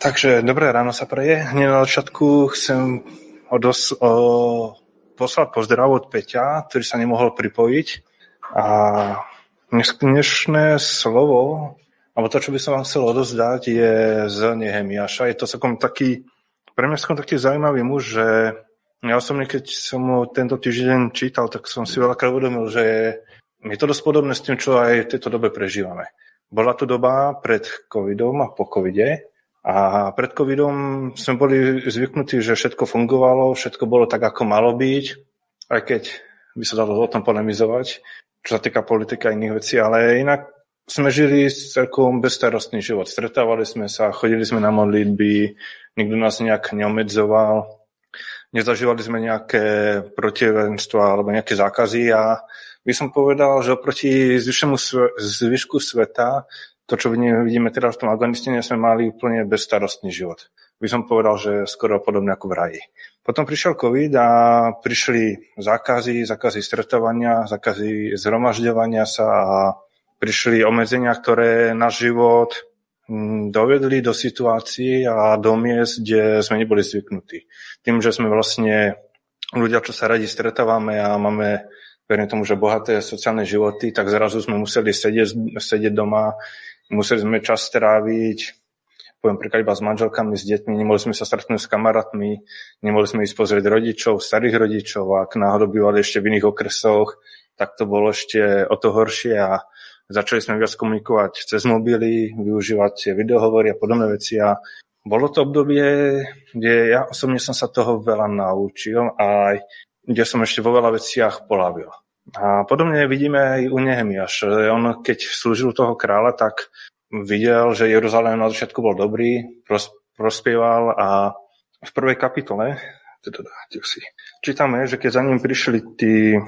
Takže dobré ráno sa preje. Hneď na začiatku chcem odos- o, poslať pozdrav od Peťa, ktorý sa nemohol pripojiť. A dnešné slovo, alebo to, čo by som vám chcel odozdať, je z Nehemiaša. Je to celkom taký, pre mňa som taký zaujímavý muž, že ja osobne, keď som ho tento týždeň čítal, tak som si veľakrát uvedomil, že je to dosť podobné s tým, čo aj v tejto dobe prežívame. Bola tu doba pred covidom a po covide, a pred covidom sme boli zvyknutí, že všetko fungovalo, všetko bolo tak, ako malo byť, aj keď by sa dalo o tom polemizovať, čo sa týka politika a iných vecí, ale inak sme žili celkom bezstarostný život. Stretávali sme sa, chodili sme na modlitby, nikto nás nejak neomedzoval, nezažívali sme nejaké protivenstva alebo nejaké zákazy a by som povedal, že oproti zvyšku sveta to, čo vidíme teraz v tom Afganistane, sme mali úplne bezstarostný život. By som povedal, že skoro podobne ako v raji. Potom prišiel COVID a prišli zákazy, zákazy stretovania, zákazy zhromažďovania sa a prišli obmedzenia, ktoré náš život mm, dovedli do situácií a do miest, kde sme neboli zvyknutí. Tým, že sme vlastne ľudia, čo sa radi stretávame a máme, verím tomu, že bohaté sociálne životy, tak zrazu sme museli sedieť, sedieť doma, museli sme čas stráviť, poviem príklad iba s manželkami, s deťmi, nemohli sme sa stretnúť s kamarátmi, nemohli sme ísť pozrieť rodičov, starých rodičov, ak náhodou bývali ešte v iných okresoch, tak to bolo ešte o to horšie a začali sme viac komunikovať cez mobily, využívať videohovory a podobné veci a bolo to obdobie, kde ja osobne som sa toho veľa naučil a kde som ešte vo veľa veciach polavil. A podobne vidíme aj u Nehemiaš. On keď slúžil toho kráľa, tak videl, že Jeruzalém na začiatku bol dobrý, pros, prospieval a v prvej kapitole teda, si, čítame, že keď za ním prišli tí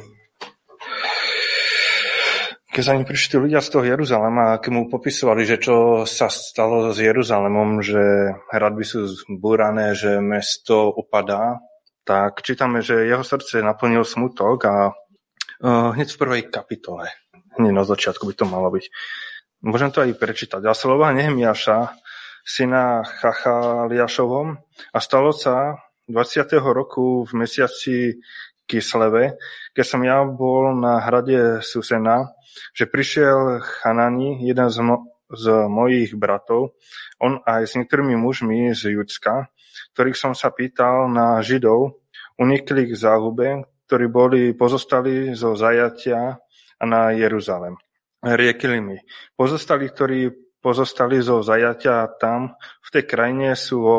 keď za ním prišli ľudia z toho Jeruzalema keď mu popisovali, že čo sa stalo s Jeruzalemom, že hradby sú zbúrané, že mesto upadá, tak čítame, že jeho srdce naplnil smutok a hneď v prvej kapitole. Hneď na začiatku by to malo byť. Môžem to aj prečítať. A slova Nehemiaša, syna Chachaliašovom, a stalo sa 20. roku v mesiaci Kisleve, keď som ja bol na hrade Susena, že prišiel Hanani, jeden z, mo- z mojich bratov, on aj s niektorými mužmi z Judska, ktorých som sa pýtal na Židov, unikli k záhube, ktorí boli pozostali zo zajatia na Jeruzalem. Riekili mi. Pozostali, ktorí pozostali zo zajatia tam, v tej krajine sú o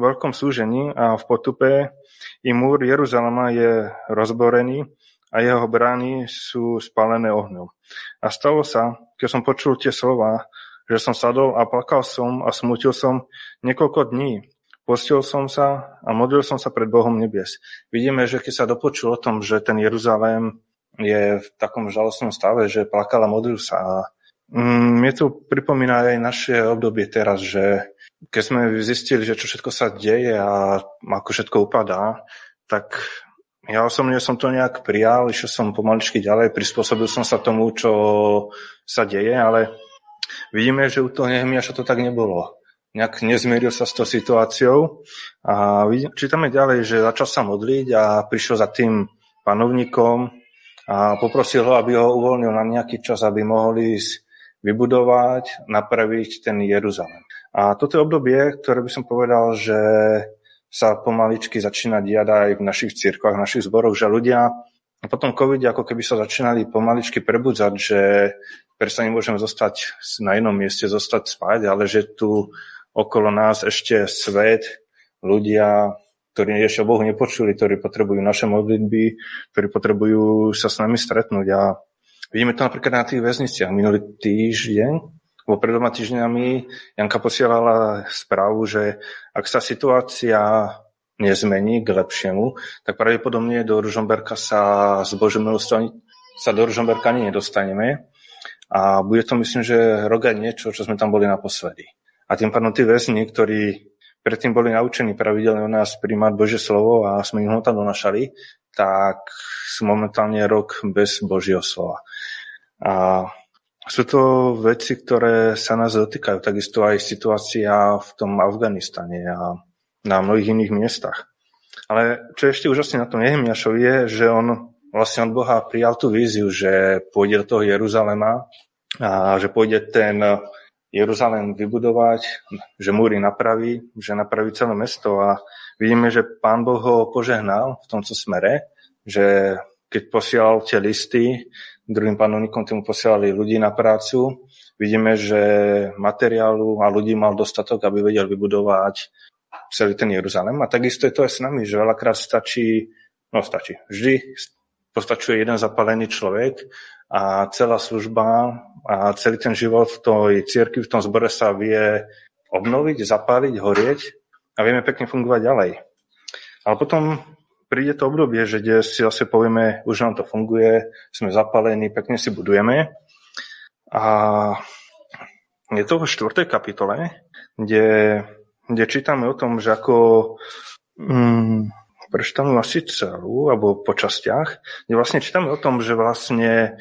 veľkom súžení a v potupe i múr Jeruzalema je rozborený a jeho brány sú spálené ohňom. A stalo sa, keď som počul tie slova, že som sadol a plakal som a smutil som niekoľko dní, Postil som sa a modlil som sa pred Bohom nebies. Vidíme, že keď sa dopočul o tom, že ten Jeruzalém je v takom žalostnom stave, že plakal a modlil sa. A mm, mne to pripomína aj naše obdobie teraz, že keď sme zistili, že čo všetko sa deje a ako všetko upadá, tak ja osobne som to nejak prijal, išiel som pomaličky ďalej, prispôsobil som sa tomu, čo sa deje, ale vidíme, že u toho Nehemiaša to tak nebolo nejak nezmieril sa s tou situáciou a čítame ďalej, že začal sa modliť a prišiel za tým panovníkom a poprosil ho, aby ho uvoľnil na nejaký čas, aby mohli ísť vybudovať, napraviť ten Jeruzalem. A toto je obdobie, ktoré by som povedal, že sa pomaličky začína diať aj v našich cirkvách, v našich zboroch, že ľudia po tom covide ako keby sa začínali pomaličky prebudzať, že prečo nemôžeme zostať na jednom mieste, zostať spať, ale že tu okolo nás ešte svet, ľudia, ktorí ešte o Bohu nepočuli, ktorí potrebujú naše modlitby, ktorí potrebujú sa s nami stretnúť. A vidíme to napríklad na tých väzniciach. Minulý týždeň, vo pred dvoma týždňami, Janka posielala správu, že ak sa situácia nezmení k lepšiemu, tak pravdepodobne do Ružomberka sa Božou milosťou sa do Ružomberka ani nedostaneme. A bude to, myslím, že rok niečo, čo sme tam boli naposledy. A tým pádom tí väzni, ktorí predtým boli naučení pravidelne u nás príjmať Božie slovo a sme im ho tam donašali, tak sú momentálne rok bez Božieho slova. A sú to veci, ktoré sa nás dotýkajú. Takisto aj situácia v tom Afganistane a na mnohých iných miestach. Ale čo ešte úžasne na tom Nehemiašovi je, že on vlastne od Boha prijal tú víziu, že pôjde do toho Jeruzalema a že pôjde ten Jeruzalém vybudovať, že múry napraví, že napraví celé mesto a vidíme, že pán Boh ho požehnal v tomto smere, že keď posielal tie listy, druhým panovníkom tomu posielali ľudí na prácu. Vidíme, že materiálu a ľudí mal dostatok, aby vedel vybudovať celý ten Jeruzalém. A takisto je to aj s nami, že veľakrát stačí, no stačí, vždy postačuje jeden zapálený človek a celá služba a celý ten život v tej cirkvi, v tom zbore sa vie obnoviť, zapáliť, horieť a vieme pekne fungovať ďalej. Ale potom príde to obdobie, že kde si zase povieme, už nám to funguje, sme zapálení, pekne si budujeme. A je to v 4. kapitole, kde, kde čítame o tom, že ako mm, prečítame asi celú, alebo po častiach, vlastne čítame o tom, že vlastne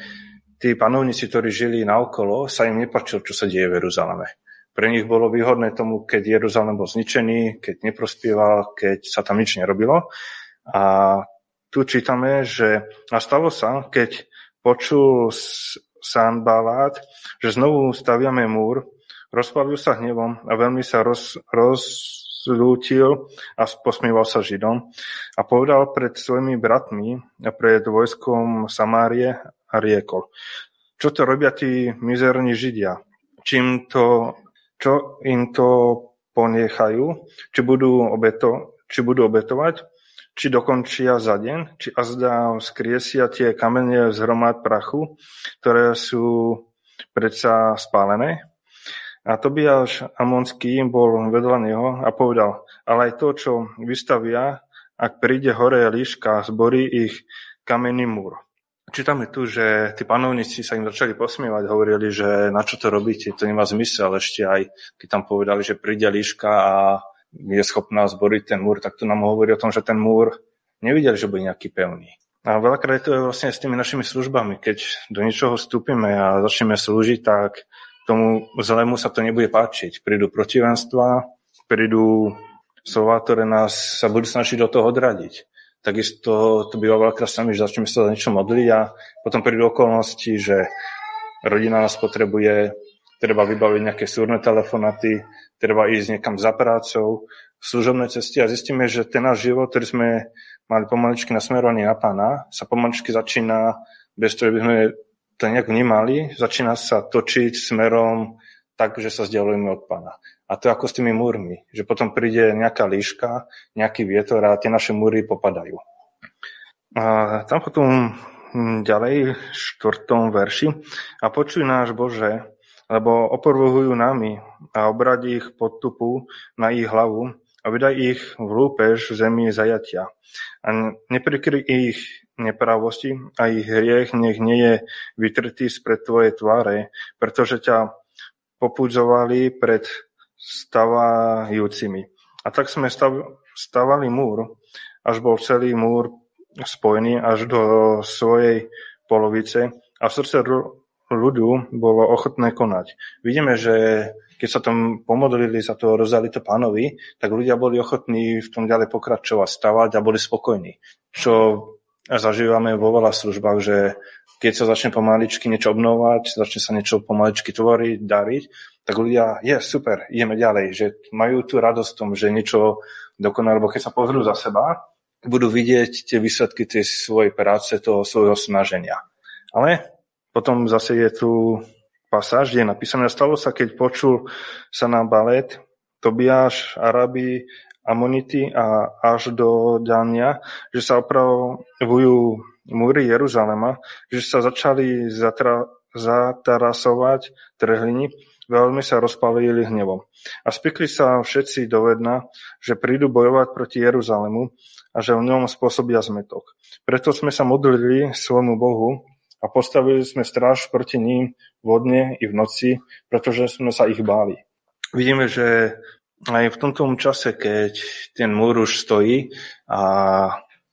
tí panovníci, ktorí žili naokolo, sa im nepačilo, čo sa deje v Jeruzaleme. Pre nich bolo výhodné tomu, keď Jeruzalem bol zničený, keď neprospieval, keď sa tam nič nerobilo. A tu čítame, že a stalo sa, keď počul Sanbalát, že znovu staviame múr, rozplavil sa hnevom a veľmi sa roz, rozlútil a posmieval sa Židom a povedal pred svojimi bratmi a pred vojskom Samárie a riekol. Čo to robia tí mizerní Židia? Čím to, čo im to ponechajú? Či budú, obeto, či budú obetovať? či dokončia za deň, či azda skriesia tie kamene z hromad prachu, ktoré sú predsa spálené. A Tobiáš Amonský bol vedľa neho a povedal, ale aj to, čo vystavia, ak príde hore líška, zborí ich kamenný múr. Čítame tu, že tí panovníci sa im začali posmievať, hovorili, že na čo to robíte, to nemá zmysel. Ešte aj keď tam povedali, že príde líška a je schopná zboriť ten múr, tak to nám hovorí o tom, že ten múr nevideli, že bude nejaký pevný. A veľakrát je to vlastne s tými našimi službami. Keď do niečoho vstúpime a začneme slúžiť, tak tomu zlému sa to nebude páčiť. Prídu protivenstva, prídu slova, ktoré nás sa budú snažiť do toho odradiť. Takisto to býva veľakrát sami, že začneme sa za niečo modliť a potom prídu okolnosti, že rodina nás potrebuje, treba vybaviť nejaké súrne telefonaty, treba ísť niekam za prácou, služobné cesty a zistíme, že ten náš život, ktorý sme mali pomaličky nasmerovaný na pána, sa pomaličky začína, bez toho by sme to nejak vnímali, začína sa točiť smerom tak, že sa vzdialujeme od pána. A to ako s tými múrmi, že potom príde nejaká líška, nejaký vietor a tie naše múry popadajú. A tam potom ďalej v štvrtom verši. A počuj náš Bože, lebo opovrhujú nami a obradí ich podtupu na ich hlavu a vydaj ich v lúpež v zemi zajatia. A neprikry ich nepravosti a ich hriech nech nie je vytrtý spred tvojej tváre, pretože ťa popudzovali pred stavajúcimi. A tak sme stav, stavali múr, až bol celý múr spojený až do svojej polovice a v srdce ľudu bolo ochotné konať. Vidíme, že keď sa tam pomodlili za toho rozalito pánovi, tak ľudia boli ochotní v tom ďalej pokračovať, stavať a boli spokojní. Čo zažívame vo veľa službách, že keď sa začne pomaličky niečo obnovať, začne sa niečo pomaličky tvoriť, dariť, tak ľudia, je super, ideme ďalej, že majú tú radosť v tom, že niečo dokoná, lebo keď sa pozrú za seba, budú vidieť tie výsledky tej svojej práce, toho svojho snaženia. Ale potom zase je tu pasáž, kde je napísané, stalo sa, keď počul sa na balet Tobiáš, Arabi, Amonity a až do Dania, že sa opravujú múry Jeruzalema, že sa začali zatra, zatarasovať trhliny, veľmi sa rozpalili hnevom. A spikli sa všetci do vedna, že prídu bojovať proti Jeruzalemu a že v ňom spôsobia zmetok. Preto sme sa modlili svojmu Bohu a postavili sme stráž proti ním vodne i v noci, pretože sme sa ich báli. Vidíme, že aj v tomto čase, keď ten múr už stojí a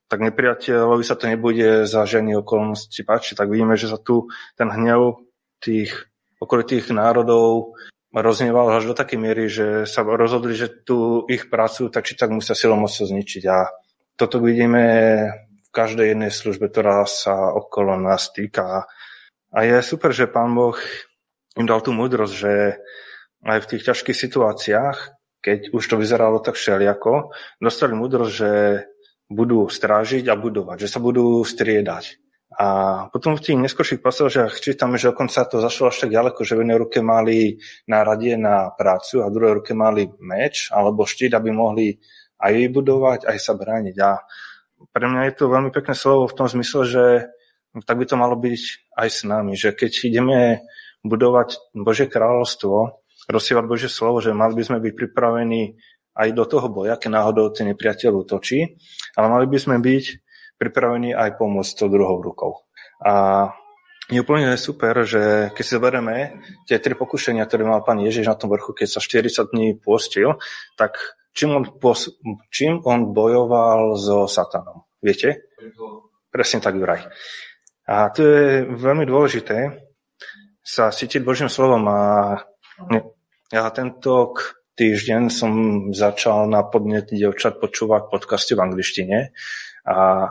tak nepriateľovi sa to nebude za ženy okolnosti páčiť, tak vidíme, že sa tu ten hnev tých okolitých národov roznieval až do takej miery, že sa rozhodli, že tú ich prácu tak či tak musia silou mocou zničiť. A toto vidíme v každej jednej službe, ktorá sa okolo nás týka. A je super, že Pán Boh im dal tú múdrosť, že aj v tých ťažkých situáciách, keď už to vyzeralo tak všeliako, dostali múdrosť, že budú strážiť a budovať, že sa budú striedať. A potom v tých neskôrších pasážiach čítame, že dokonca to zašlo až tak ďaleko, že v jednej ruke mali náradie na prácu a v druhej ruke mali meč alebo štít, aby mohli aj budovať, aj sa brániť. A pre mňa je to veľmi pekné slovo v tom zmysle, že tak by to malo byť aj s nami, že keď ideme budovať Božie kráľovstvo, rozsievať Božie slovo, že mali by sme byť pripravení aj do toho boja, keď náhodou ten nepriateľ útočí, ale mali by sme byť pripravení aj pomôcť to druhou rukou. A je úplne super, že keď si zoberieme tie tri pokušenia, ktoré mal pán Ježiš na tom vrchu, keď sa 40 dní postil, tak čím on, pos- čím on bojoval so satanom? Viete? Presne tak, Juraj. A to je veľmi dôležité sa cítiť Božím slovom a ja tento týždeň som začal na podnet dievčat počúvať podcasty v angličtine a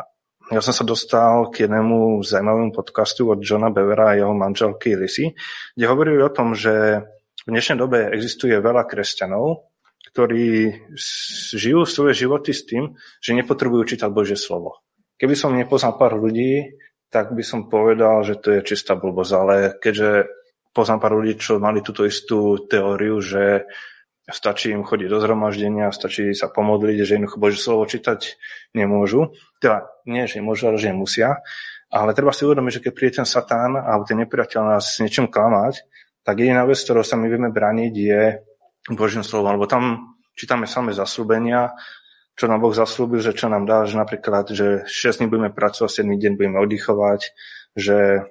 ja som sa dostal k jednému zaujímavému podcastu od Johna Bevera a jeho manželky Lisi, kde hovorili o tom, že v dnešnej dobe existuje veľa kresťanov, ktorí žijú svoje životy s tým, že nepotrebujú čítať Božie slovo. Keby som nepoznal pár ľudí, tak by som povedal, že to je čistá blbosť, ale keďže poznám pár ľudí, čo mali túto istú teóriu, že stačí im chodiť do zhromaždenia, stačí sa pomodliť, že jednoducho Božie slovo čítať nemôžu. Teda nie, že nemôžu, ale že nemusia. Ale treba si uvedomiť, že keď príde ten satán alebo ten nepriateľ nás s niečím klamať, tak jediná vec, ktorou sa my vieme braniť, je Božím slovom. Lebo tam čítame samé zaslúbenia, čo nám Boh zaslúbil, že čo nám dá, že napríklad, že 6 dní budeme pracovať, 7 deň budeme oddychovať, že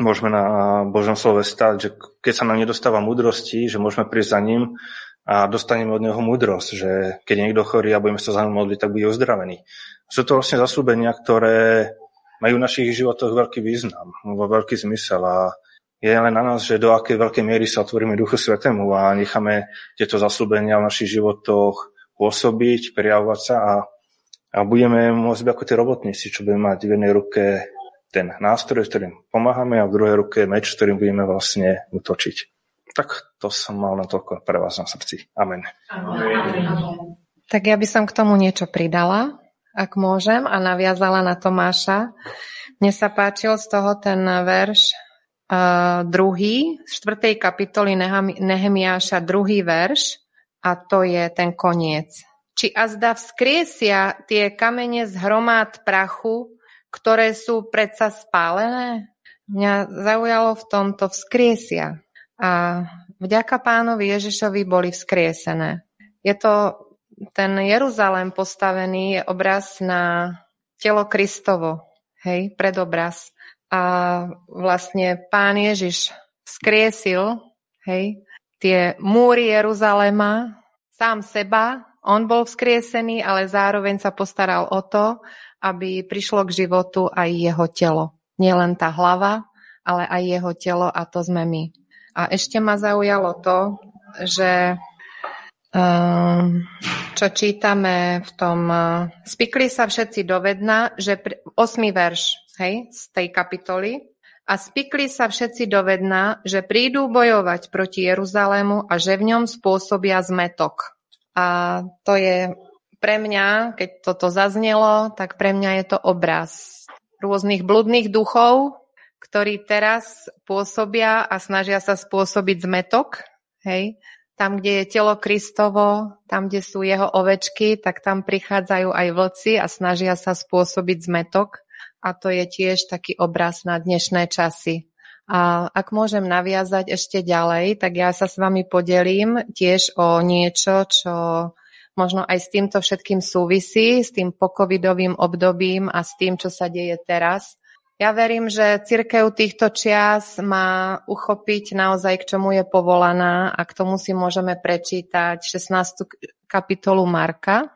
môžeme na Božom slove stať, že keď sa nám nedostáva múdrosti, že môžeme prísť za ním a dostaneme od neho múdrosť, že keď je niekto chorý a budeme sa za ním modliť, tak bude uzdravený. Sú to vlastne zaslúbenia, ktoré majú v našich životoch veľký význam, veľký zmysel a je len na nás, že do akej veľkej miery sa otvoríme Duchu Svetému a necháme tieto zaslúbenia v našich životoch pôsobiť, prijavovať sa a, a budeme môcť byť ako tí robotníci, čo budeme mať v jednej ruke ten nástroj, s ktorým pomáhame a v druhej ruke meč, s ktorým budeme vlastne utočiť. Tak to som mal na toľko pre vás na srdci. Amen. Amen. Tak ja by som k tomu niečo pridala, ak môžem, a naviazala na Tomáša. Mne sa páčil z toho ten verš uh, druhý, z 4. kapitoly Nehemiáša, druhý verš, a to je ten koniec. Či azda vzkriesia tie kamene z hromád prachu, ktoré sú predsa spálené? Mňa zaujalo v tomto vzkriesia. A vďaka pánovi Ježišovi boli vzkriesené. Je to ten Jeruzalém postavený je obraz na telo Kristovo, hej, predobraz. A vlastne pán Ježiš vzkriesil, hej, tie múry Jeruzalema, sám seba, on bol vzkriesený, ale zároveň sa postaral o to, aby prišlo k životu aj jeho telo. Nielen tá hlava, ale aj jeho telo a to sme my. A ešte ma zaujalo to, že ehm, čo čítame v tom spikli sa všetci do vedna, že 8. verš hej, z tej kapitoly a spikli sa všetci do vedna, že prídu bojovať proti Jeruzalému a že v ňom spôsobia zmetok. A to je pre mňa, keď toto zaznelo, tak pre mňa je to obraz rôznych bludných duchov, ktorí teraz pôsobia a snažia sa spôsobiť zmetok, hej, tam, kde je telo Kristovo, tam, kde sú jeho ovečky, tak tam prichádzajú aj vlci a snažia sa spôsobiť zmetok. A to je tiež taký obraz na dnešné časy. A ak môžem naviazať ešte ďalej, tak ja sa s vami podelím tiež o niečo, čo možno aj s týmto všetkým súvisí, s tým pokovidovým obdobím a s tým, čo sa deje teraz. Ja verím, že církev týchto čias má uchopiť naozaj, k čomu je povolaná a k tomu si môžeme prečítať 16. kapitolu Marka.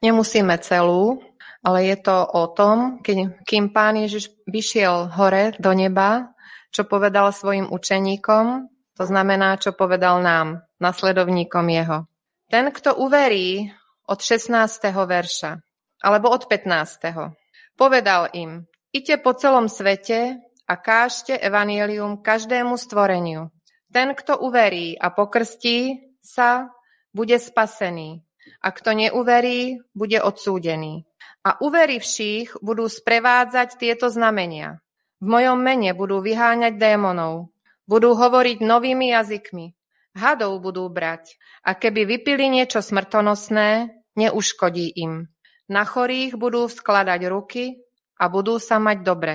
Nemusíme celú, ale je to o tom, kým pán Ježiš vyšiel hore do neba, čo povedal svojim učeníkom, to znamená, čo povedal nám, nasledovníkom jeho. Ten, kto uverí od 16. verša, alebo od 15. Povedal im, ite po celom svete a kážte evanielium každému stvoreniu. Ten, kto uverí a pokrstí sa, bude spasený. A kto neuverí, bude odsúdený. A uverivších budú sprevádzať tieto znamenia. V mojom mene budú vyháňať démonov. Budú hovoriť novými jazykmi. Hadov budú brať. A keby vypili niečo smrtonosné, neuškodí im. Na chorých budú skladať ruky a budú sa mať dobre.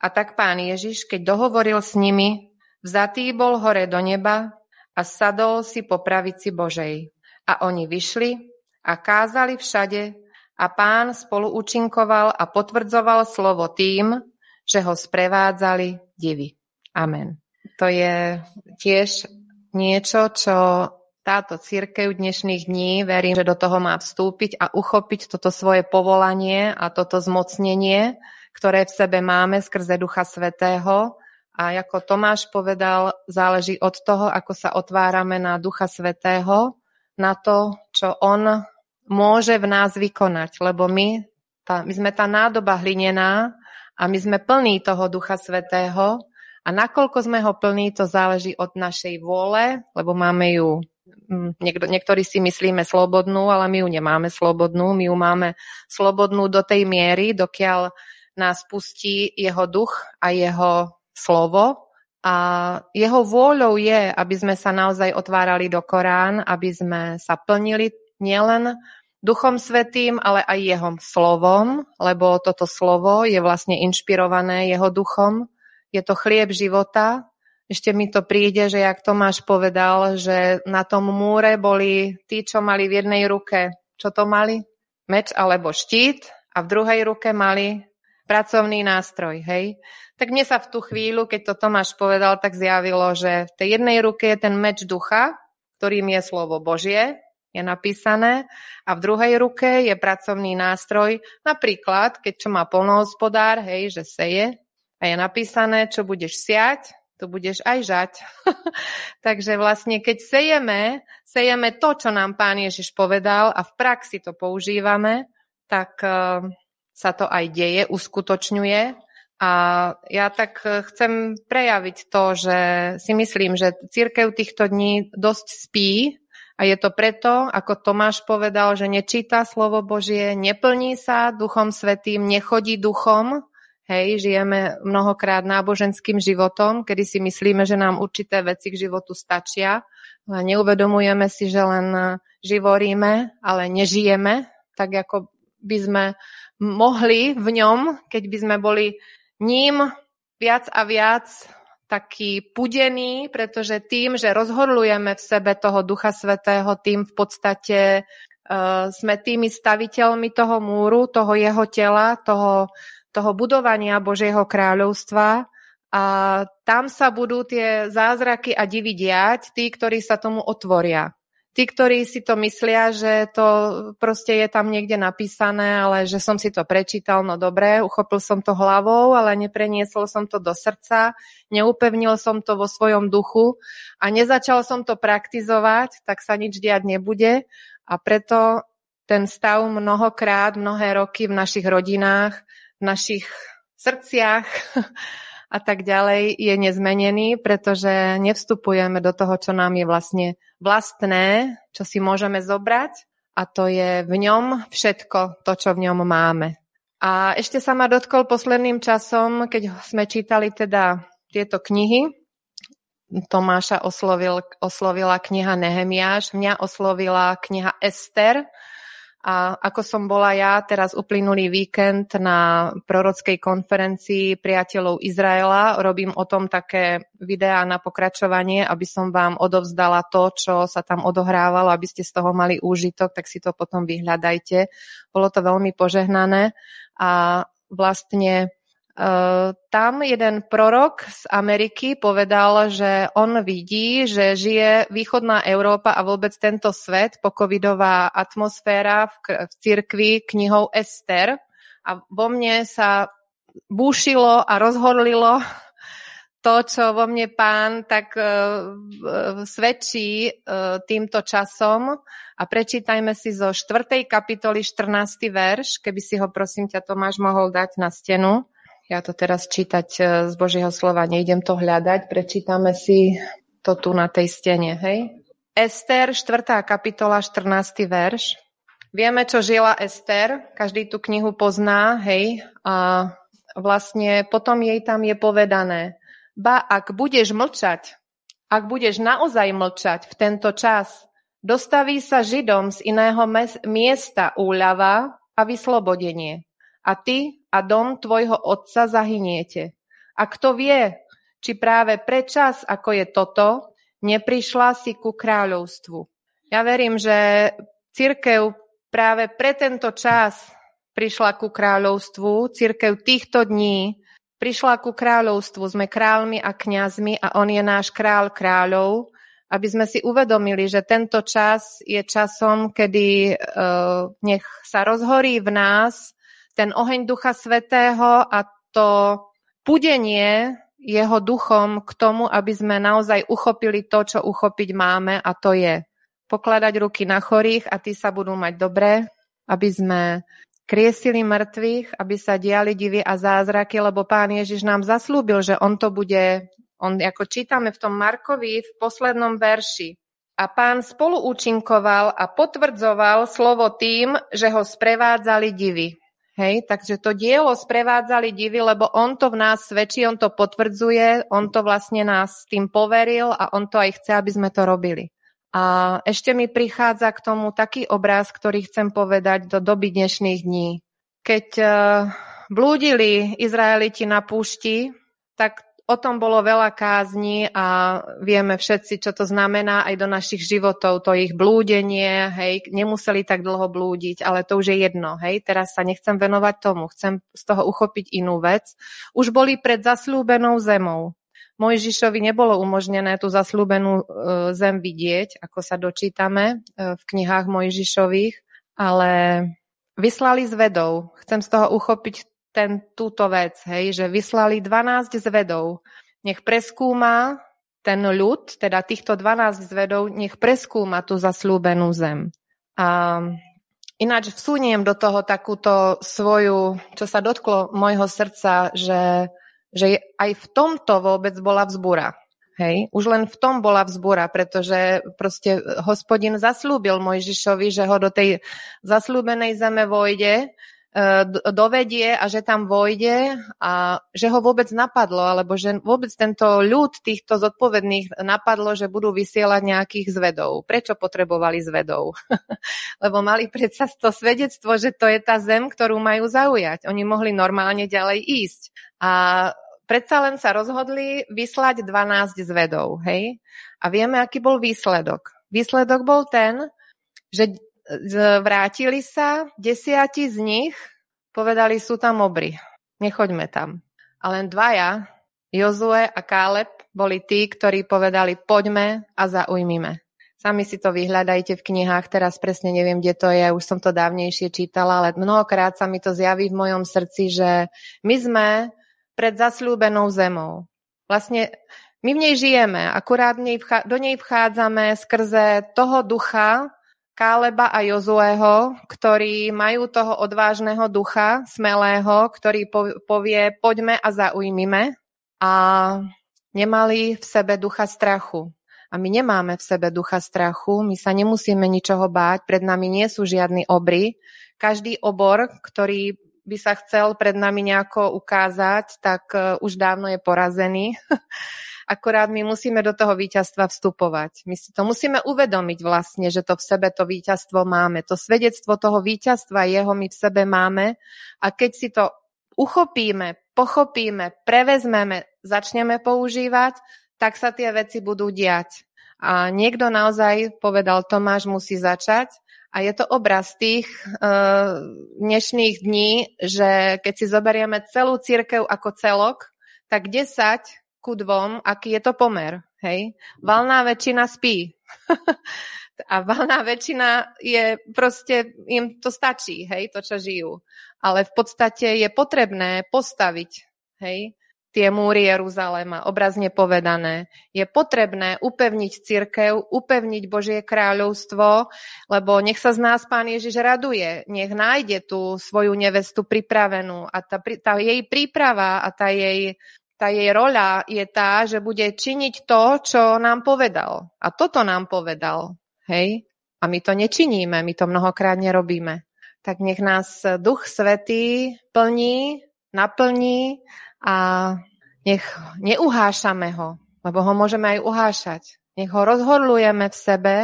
A tak pán Ježiš, keď dohovoril s nimi, vzatý bol hore do neba a sadol si po pravici Božej. A oni vyšli a kázali všade a pán spolu účinkoval a potvrdzoval slovo tým, že ho sprevádzali divy. Amen. To je tiež niečo, čo táto církev dnešných dní, verím, že do toho má vstúpiť a uchopiť toto svoje povolanie a toto zmocnenie, ktoré v sebe máme skrze Ducha Svetého. A ako Tomáš povedal, záleží od toho, ako sa otvárame na Ducha Svetého, na to, čo On môže v nás vykonať. Lebo my, tá, my sme tá nádoba hlinená a my sme plní toho Ducha Svetého a nakoľko sme ho plní, to záleží od našej vôle, lebo máme ju Mm, niekto, niektorí si myslíme slobodnú, ale my ju nemáme slobodnú. My ju máme slobodnú do tej miery, dokiaľ nás pustí jeho duch a jeho slovo. A jeho vôľou je, aby sme sa naozaj otvárali do Korán, aby sme sa plnili nielen Duchom Svetým, ale aj jeho slovom, lebo toto slovo je vlastne inšpirované jeho duchom. Je to chlieb života, ešte mi to príde, že jak Tomáš povedal, že na tom múre boli tí, čo mali v jednej ruke, čo to mali? Meč alebo štít a v druhej ruke mali pracovný nástroj, hej? Tak mne sa v tú chvíľu, keď to Tomáš povedal, tak zjavilo, že v tej jednej ruke je ten meč ducha, ktorým je slovo Božie, je napísané, a v druhej ruke je pracovný nástroj, napríklad, keď čo má polnohospodár, hej, že seje, a je napísané, čo budeš siať, to budeš aj žať. Takže vlastne, keď sejeme, sejeme to, čo nám Pán Ježiš povedal a v praxi to používame, tak uh, sa to aj deje, uskutočňuje. A ja tak eh, chcem prejaviť to, že si myslím, že církev týchto dní dosť spí a je to preto, ako Tomáš povedal, že nečíta slovo Božie, neplní sa duchom svetým, nechodí duchom, Hej, žijeme mnohokrát náboženským životom, kedy si myslíme, že nám určité veci k životu stačia. A neuvedomujeme si, že len živoríme, ale nežijeme, tak ako by sme mohli v ňom, keď by sme boli ním viac a viac taký pudený, pretože tým, že rozhorlujeme v sebe toho Ducha Svetého, tým v podstate uh, sme tými staviteľmi toho múru, toho jeho tela, toho toho budovania Božieho kráľovstva a tam sa budú tie zázraky a divy diať, tí, ktorí sa tomu otvoria. Tí, ktorí si to myslia, že to proste je tam niekde napísané, ale že som si to prečítal, no dobre, uchopil som to hlavou, ale nepreniesol som to do srdca, neupevnil som to vo svojom duchu a nezačal som to praktizovať, tak sa nič diať nebude. A preto ten stav mnohokrát, mnohé roky v našich rodinách v našich srdciach a tak ďalej je nezmenený, pretože nevstupujeme do toho, čo nám je vlastne vlastné, čo si môžeme zobrať a to je v ňom všetko to, čo v ňom máme. A ešte sa ma dotkol posledným časom, keď sme čítali teda tieto knihy. Tomáša oslovil, oslovila kniha Nehemiáš, mňa oslovila kniha Ester, a ako som bola ja teraz uplynulý víkend na prorockej konferencii priateľov Izraela, robím o tom také videá na pokračovanie, aby som vám odovzdala to, čo sa tam odohrávalo, aby ste z toho mali úžitok, tak si to potom vyhľadajte. Bolo to veľmi požehnané a vlastne tam jeden prorok z Ameriky povedal, že on vidí, že žije východná Európa a vôbec tento svet, pokovidová atmosféra v, v cirkvi knihou Ester a vo mne sa búšilo a rozhorlilo to, čo vo mne pán tak uh, svedčí uh, týmto časom a prečítajme si zo 4. kapitoly 14. verš, keby si ho prosím ťa Tomáš mohol dať na stenu. Ja to teraz čítať z Božieho slova, nejdem to hľadať, prečítame si to tu na tej stene, hej? Ester, 4. kapitola, 14. verš. Vieme, čo žila Ester, každý tú knihu pozná, hej, a vlastne potom jej tam je povedané, ba ak budeš mlčať, ak budeš naozaj mlčať v tento čas, dostaví sa Židom z iného miesta úľava a vyslobodenie. A ty a dom tvojho otca zahyniete. A kto vie, či práve pre čas, ako je toto, neprišla si ku kráľovstvu. Ja verím, že církev práve pre tento čas prišla ku kráľovstvu, církev týchto dní prišla ku kráľovstvu, sme kráľmi a kňazmi a on je náš kráľ kráľov, aby sme si uvedomili, že tento čas je časom, kedy uh, nech sa rozhorí v nás ten oheň Ducha Svetého a to pudenie jeho duchom k tomu, aby sme naozaj uchopili to, čo uchopiť máme a to je pokladať ruky na chorých a tí sa budú mať dobré, aby sme kriesili mŕtvych, aby sa diali divy a zázraky, lebo pán Ježiš nám zaslúbil, že on to bude, on ako čítame v tom Markovi v poslednom verši, a pán spolu účinkoval a potvrdzoval slovo tým, že ho sprevádzali divy. Hej, takže to dielo sprevádzali divy, lebo on to v nás svedčí, on to potvrdzuje, on to vlastne nás tým poveril a on to aj chce, aby sme to robili. A ešte mi prichádza k tomu taký obraz, ktorý chcem povedať do doby dnešných dní. Keď uh, blúdili Izraeliti na púšti, tak o tom bolo veľa kázni a vieme všetci, čo to znamená aj do našich životov, to ich blúdenie, hej, nemuseli tak dlho blúdiť, ale to už je jedno, hej, teraz sa nechcem venovať tomu, chcem z toho uchopiť inú vec. Už boli pred zaslúbenou zemou. Mojžišovi nebolo umožnené tú zaslúbenú e, zem vidieť, ako sa dočítame e, v knihách Mojžišových, ale vyslali zvedov. Chcem z toho uchopiť ten, túto vec, hej, že vyslali 12 zvedov. Nech preskúma ten ľud, teda týchto 12 zvedov, nech preskúma tú zaslúbenú zem. A ináč vsuniem do toho takúto svoju, čo sa dotklo môjho srdca, že že aj v tomto vôbec bola vzbúra. Hej, už len v tom bola vzbúra, pretože proste hospodin zaslúbil Mojžišovi, že ho do tej zaslúbenej zeme vojde, dovedie a že tam vojde a že ho vôbec napadlo, alebo že vôbec tento ľud týchto zodpovedných napadlo, že budú vysielať nejakých zvedov. Prečo potrebovali zvedov? Lebo mali predsa to svedectvo, že to je tá zem, ktorú majú zaujať. Oni mohli normálne ďalej ísť. A predsa len sa rozhodli vyslať 12 zvedov. Hej? A vieme, aký bol výsledok. Výsledok bol ten, že vrátili sa, desiati z nich povedali, sú tam obry, nechoďme tam. A len dvaja, Jozue a Káleb, boli tí, ktorí povedali, poďme a zaujmime. Sami si to vyhľadajte v knihách, teraz presne neviem, kde to je, už som to dávnejšie čítala, ale mnohokrát sa mi to zjaví v mojom srdci, že my sme pred zasľúbenou zemou. Vlastne my v nej žijeme, akurát do nej vchádzame skrze toho ducha, Káleba a Jozueho, ktorí majú toho odvážneho ducha, smelého, ktorý povie poďme a zaujmime a nemali v sebe ducha strachu. A my nemáme v sebe ducha strachu, my sa nemusíme ničoho báť, pred nami nie sú žiadni obry. Každý obor, ktorý by sa chcel pred nami nejako ukázať, tak uh, už dávno je porazený. akorát my musíme do toho víťazstva vstupovať. My si to musíme uvedomiť vlastne, že to v sebe to víťazstvo máme. To svedectvo toho víťazstva jeho my v sebe máme a keď si to uchopíme, pochopíme, prevezmeme, začneme používať, tak sa tie veci budú diať. A niekto naozaj povedal, Tomáš musí začať a je to obraz tých uh, dnešných dní, že keď si zoberieme celú církev ako celok, tak 10 ku dvom, aký je to pomer. Hej? Valná väčšina spí. A valná väčšina je proste, im to stačí, hej, to, čo žijú. Ale v podstate je potrebné postaviť, hej, tie múry Jeruzalema, obrazne povedané. Je potrebné upevniť cirkev, upevniť Božie kráľovstvo, lebo nech sa z nás Pán Ježiš raduje, nech nájde tú svoju nevestu pripravenú a tá, tá jej príprava a tá jej, tá jej rola je tá, že bude činiť to, čo nám povedal. A toto nám povedal. Hej? A my to nečiníme, my to mnohokrát nerobíme. Tak nech nás Duch Svetý plní, naplní a nech neuhášame ho, lebo ho môžeme aj uhášať. Nech ho rozhorlujeme v sebe,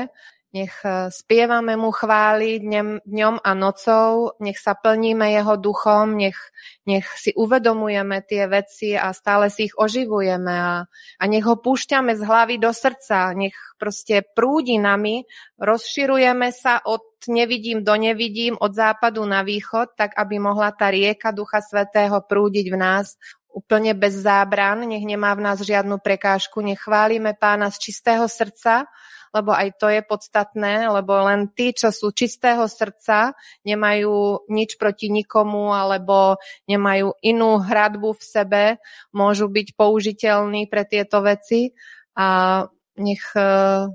nech e, spievame mu chváli dnem, dňom a nocou, nech sa plníme jeho duchom, nech, nech si uvedomujeme tie veci a stále si ich oživujeme a, a nech ho púšťame z hlavy do srdca, nech proste prúdi nami, rozširujeme sa od nevidím do nevidím, od západu na východ, tak aby mohla tá rieka Ducha Svetého prúdiť v nás úplne bez zábran, nech nemá v nás žiadnu prekážku, nech chválime pána z čistého srdca, lebo aj to je podstatné, lebo len tí, čo sú čistého srdca, nemajú nič proti nikomu alebo nemajú inú hradbu v sebe, môžu byť použiteľní pre tieto veci a nech e,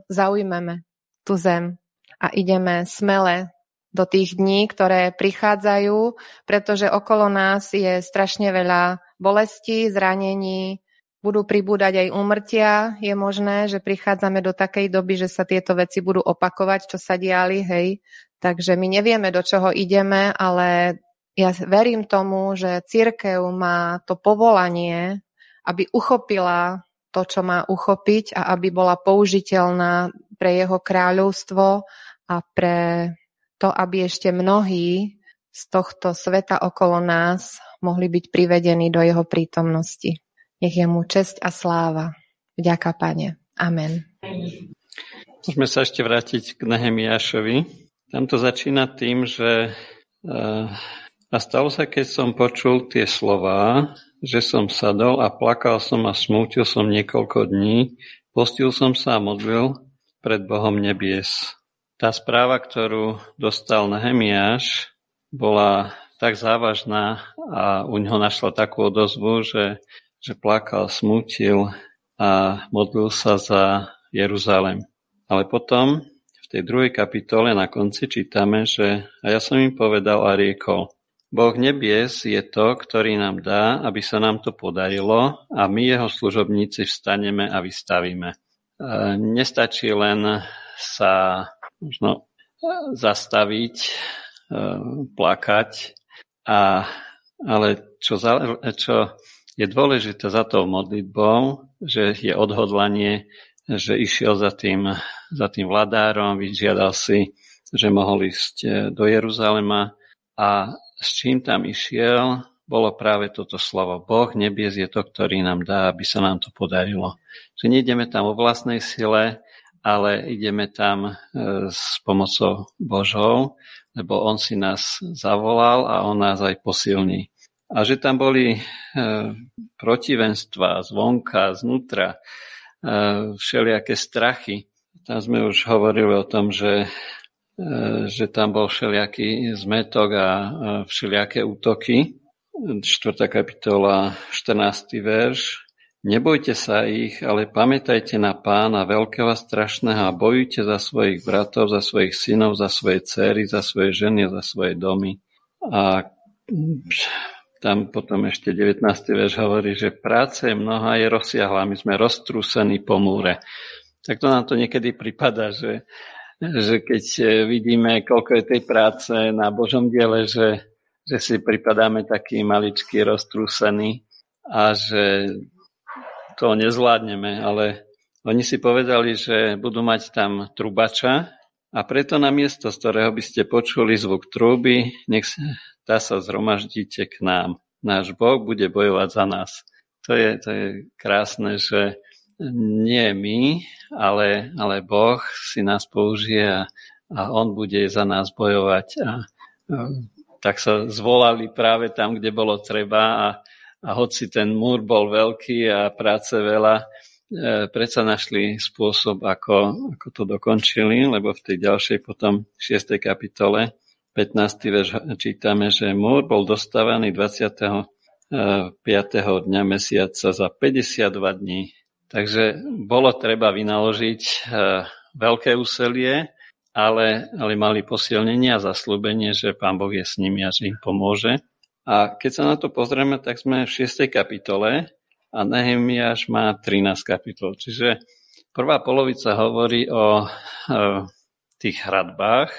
zaujmeme tú zem a ideme smele do tých dní, ktoré prichádzajú, pretože okolo nás je strašne veľa bolesti, zranení, budú pribúdať aj úmrtia. Je možné, že prichádzame do takej doby, že sa tieto veci budú opakovať, čo sa diali, hej. Takže my nevieme, do čoho ideme, ale ja verím tomu, že církev má to povolanie, aby uchopila to, čo má uchopiť a aby bola použiteľná pre jeho kráľovstvo a pre to, aby ešte mnohí z tohto sveta okolo nás mohli byť privedení do jeho prítomnosti. Nech je mu česť a sláva. Vďaka, Pane. Amen. Môžeme sa ešte vrátiť k Nehemiášovi. Tam to začína tým, že uh, a stalo sa, keď som počul tie slová, že som sadol a plakal som a smútil som niekoľko dní, postil som sa a modlil pred Bohom nebies. Tá správa, ktorú dostal Nehemiáš, bola tak závažná a u neho našla takú odozvu, že, že plakal, smútil a modlil sa za Jeruzalem. Ale potom v tej druhej kapitole na konci čítame, že a ja som im povedal a riekol, Boh nebies je to, ktorý nám dá, aby sa nám to podarilo a my jeho služobníci vstaneme a vystavíme. E, nestačí len sa možno zastaviť, e, plakať, a, ale čo, čo je dôležité za tou modlitbou, že je odhodlanie, že išiel za tým, za tým vladárom, vyžiadal si, že mohol ísť e, do Jeruzalema a s čím tam išiel, bolo práve toto slovo. Boh nebies je to, ktorý nám dá, aby sa nám to podarilo. Že nejdeme tam o vlastnej sile, ale ideme tam e, s pomocou Božou, lebo On si nás zavolal a On nás aj posilní. A že tam boli e, protivenstva zvonka, znútra, e, všelijaké strachy. Tam sme už hovorili o tom, že, že tam bol všelijaký zmetok a všelijaké útoky. 4. kapitola, 14. verš. Nebojte sa ich, ale pamätajte na pána veľkého a strašného a bojujte za svojich bratov, za svojich synov, za svoje céry, za svoje ženy, za svoje domy. A tam potom ešte 19. verš hovorí, že práce mnoha je rozsiahla, my sme roztrúsení po múre. Tak to nám to niekedy prípada, že, že keď vidíme, koľko je tej práce na Božom diele, že, že si pripadáme taký maličký roztrúsený a že to nezvládneme, ale oni si povedali, že budú mať tam trubača a preto na miesto, z ktorého by ste počuli zvuk trúby, nech tá sa zhromaždíte k nám. Náš Boh bude bojovať za nás. To je, to je krásne, že nie my, ale, ale Boh si nás použije a, a On bude za nás bojovať. A, a tak sa zvolali práve tam, kde bolo treba a, a hoci ten múr bol veľký a práce veľa, predsa našli spôsob, ako, ako to dokončili, lebo v tej ďalšej potom 6. kapitole 15. verš čítame, že múr bol dostávaný 25. dňa mesiaca za 52 dní. Takže bolo treba vynaložiť veľké úsilie, ale, ale mali posilnenie a zaslúbenie, že Pán Boh je s nimi a že im pomôže. A keď sa na to pozrieme, tak sme v 6. kapitole a Nehemiáš má 13 kapitol. Čiže prvá polovica hovorí o, tých hradbách,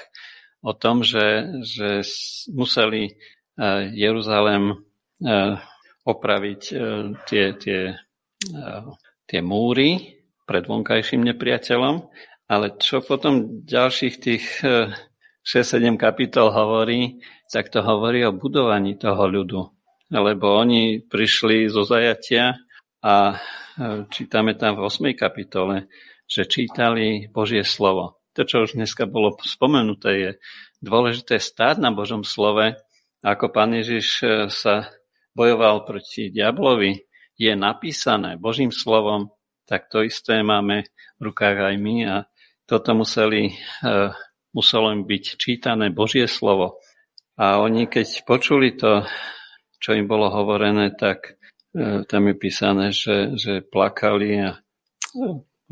o tom, že, že museli e, Jeruzalém e, opraviť e, tie, tie, tie múry pred vonkajším nepriateľom, ale čo potom ďalších tých 6-7 kapitol hovorí, tak to hovorí o budovaní toho ľudu. Lebo oni prišli zo zajatia a čítame tam v 8. kapitole, že čítali Božie slovo to, čo už dneska bolo spomenuté, je dôležité stáť na Božom slove. Ako pán Ježiš e, sa bojoval proti diablovi, je napísané Božím slovom, tak to isté máme v rukách aj my a toto museli, e, muselo im byť čítané Božie slovo. A oni, keď počuli to, čo im bolo hovorené, tak e, tam je písané, že, že plakali a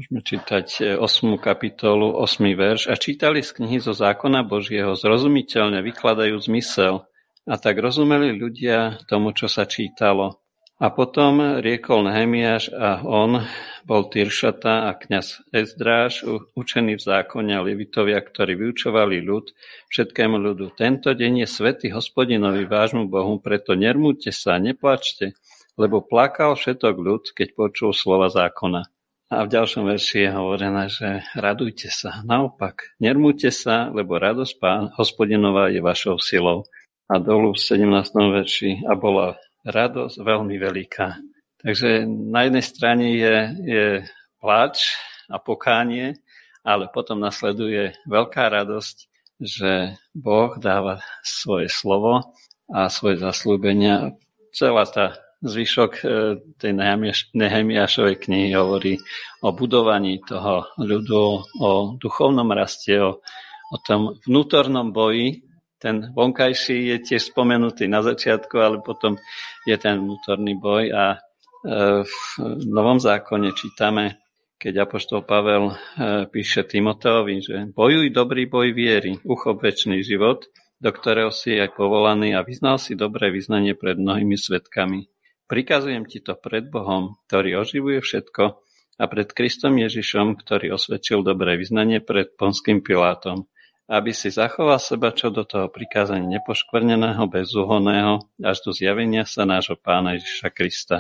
Môžeme čítať 8. E, kapitolu, 8. verš. A čítali z knihy zo zákona Božieho, zrozumiteľne vykladajú zmysel. A tak rozumeli ľudia tomu, čo sa čítalo. A potom riekol Nehemiáš a on bol Tyršata a kňaz Ezdráš, učený v zákone a levitovia, ktorí vyučovali ľud, všetkému ľudu. Tento deň je svätý hospodinovi vášmu Bohu, preto nermúte sa, neplačte, lebo plakal všetok ľud, keď počul slova zákona. A v ďalšom verši je hovorené, že radujte sa. Naopak, nermúte sa, lebo radosť Pán hospodinová je vašou silou. A dolu v 17. verši a bola radosť veľmi veľká. Takže na jednej strane je, je pláč a pokánie, ale potom nasleduje veľká radosť, že Boh dáva svoje slovo a svoje zaslúbenia. Celá tá Zvyšok e, tej Nehemiašovej knihy hovorí o budovaní toho ľudu, o duchovnom raste, o, o tom vnútornom boji. Ten vonkajší je tiež spomenutý na začiatku, ale potom je ten vnútorný boj a e, v Novom zákone čítame, keď Apoštol Pavel e, píše Timoteovi, že bojuj dobrý boj viery, uchop väčší život, do ktorého si aj povolaný a vyznal si dobré vyznanie pred mnohými svetkami. Prikazujem ti to pred Bohom, ktorý oživuje všetko, a pred Kristom Ježišom, ktorý osvedčil dobré vyznanie pred Ponským Pilátom, aby si zachoval seba čo do toho prikázania nepoškvrneného, bezúhonného, až do zjavenia sa nášho pána Ježiša Krista.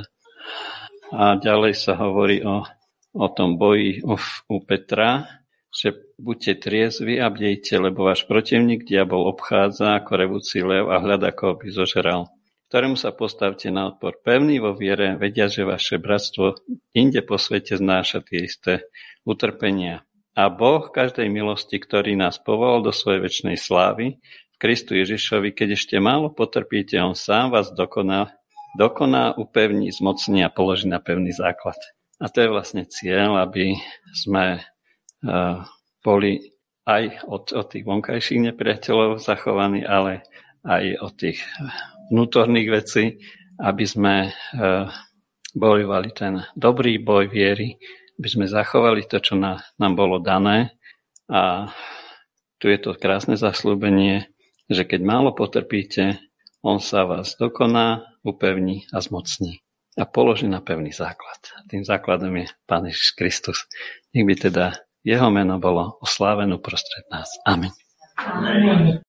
A ďalej sa hovorí o, o tom boji u, u Petra, že buďte triezvi a bdejte, lebo váš protivník diabol obchádza ako revúci lev a hľadá, ako by zožral ktorému sa postavte na odpor pevný vo viere, vedia, že vaše bratstvo inde po svete znáša tie isté utrpenia. A Boh každej milosti, ktorý nás povolal do svojej väčšnej slávy, v Kristu Ježišovi, keď ešte málo potrpíte, On sám vás dokoná, dokoná, upevní, zmocní a položí na pevný základ. A to je vlastne cieľ, aby sme uh, boli aj od, od tých vonkajších nepriateľov zachovaní, ale aj od tých vnútorných vecí, aby sme e, bojovali ten dobrý boj viery, aby sme zachovali to, čo na, nám bolo dané. A tu je to krásne zaslúbenie, že keď málo potrpíte, on sa vás dokoná, upevní a zmocní a položí na pevný základ. Tým základom je Pán Ježiš Kristus. Nech by teda jeho meno bolo oslávené prostred nás. Amen. Amen.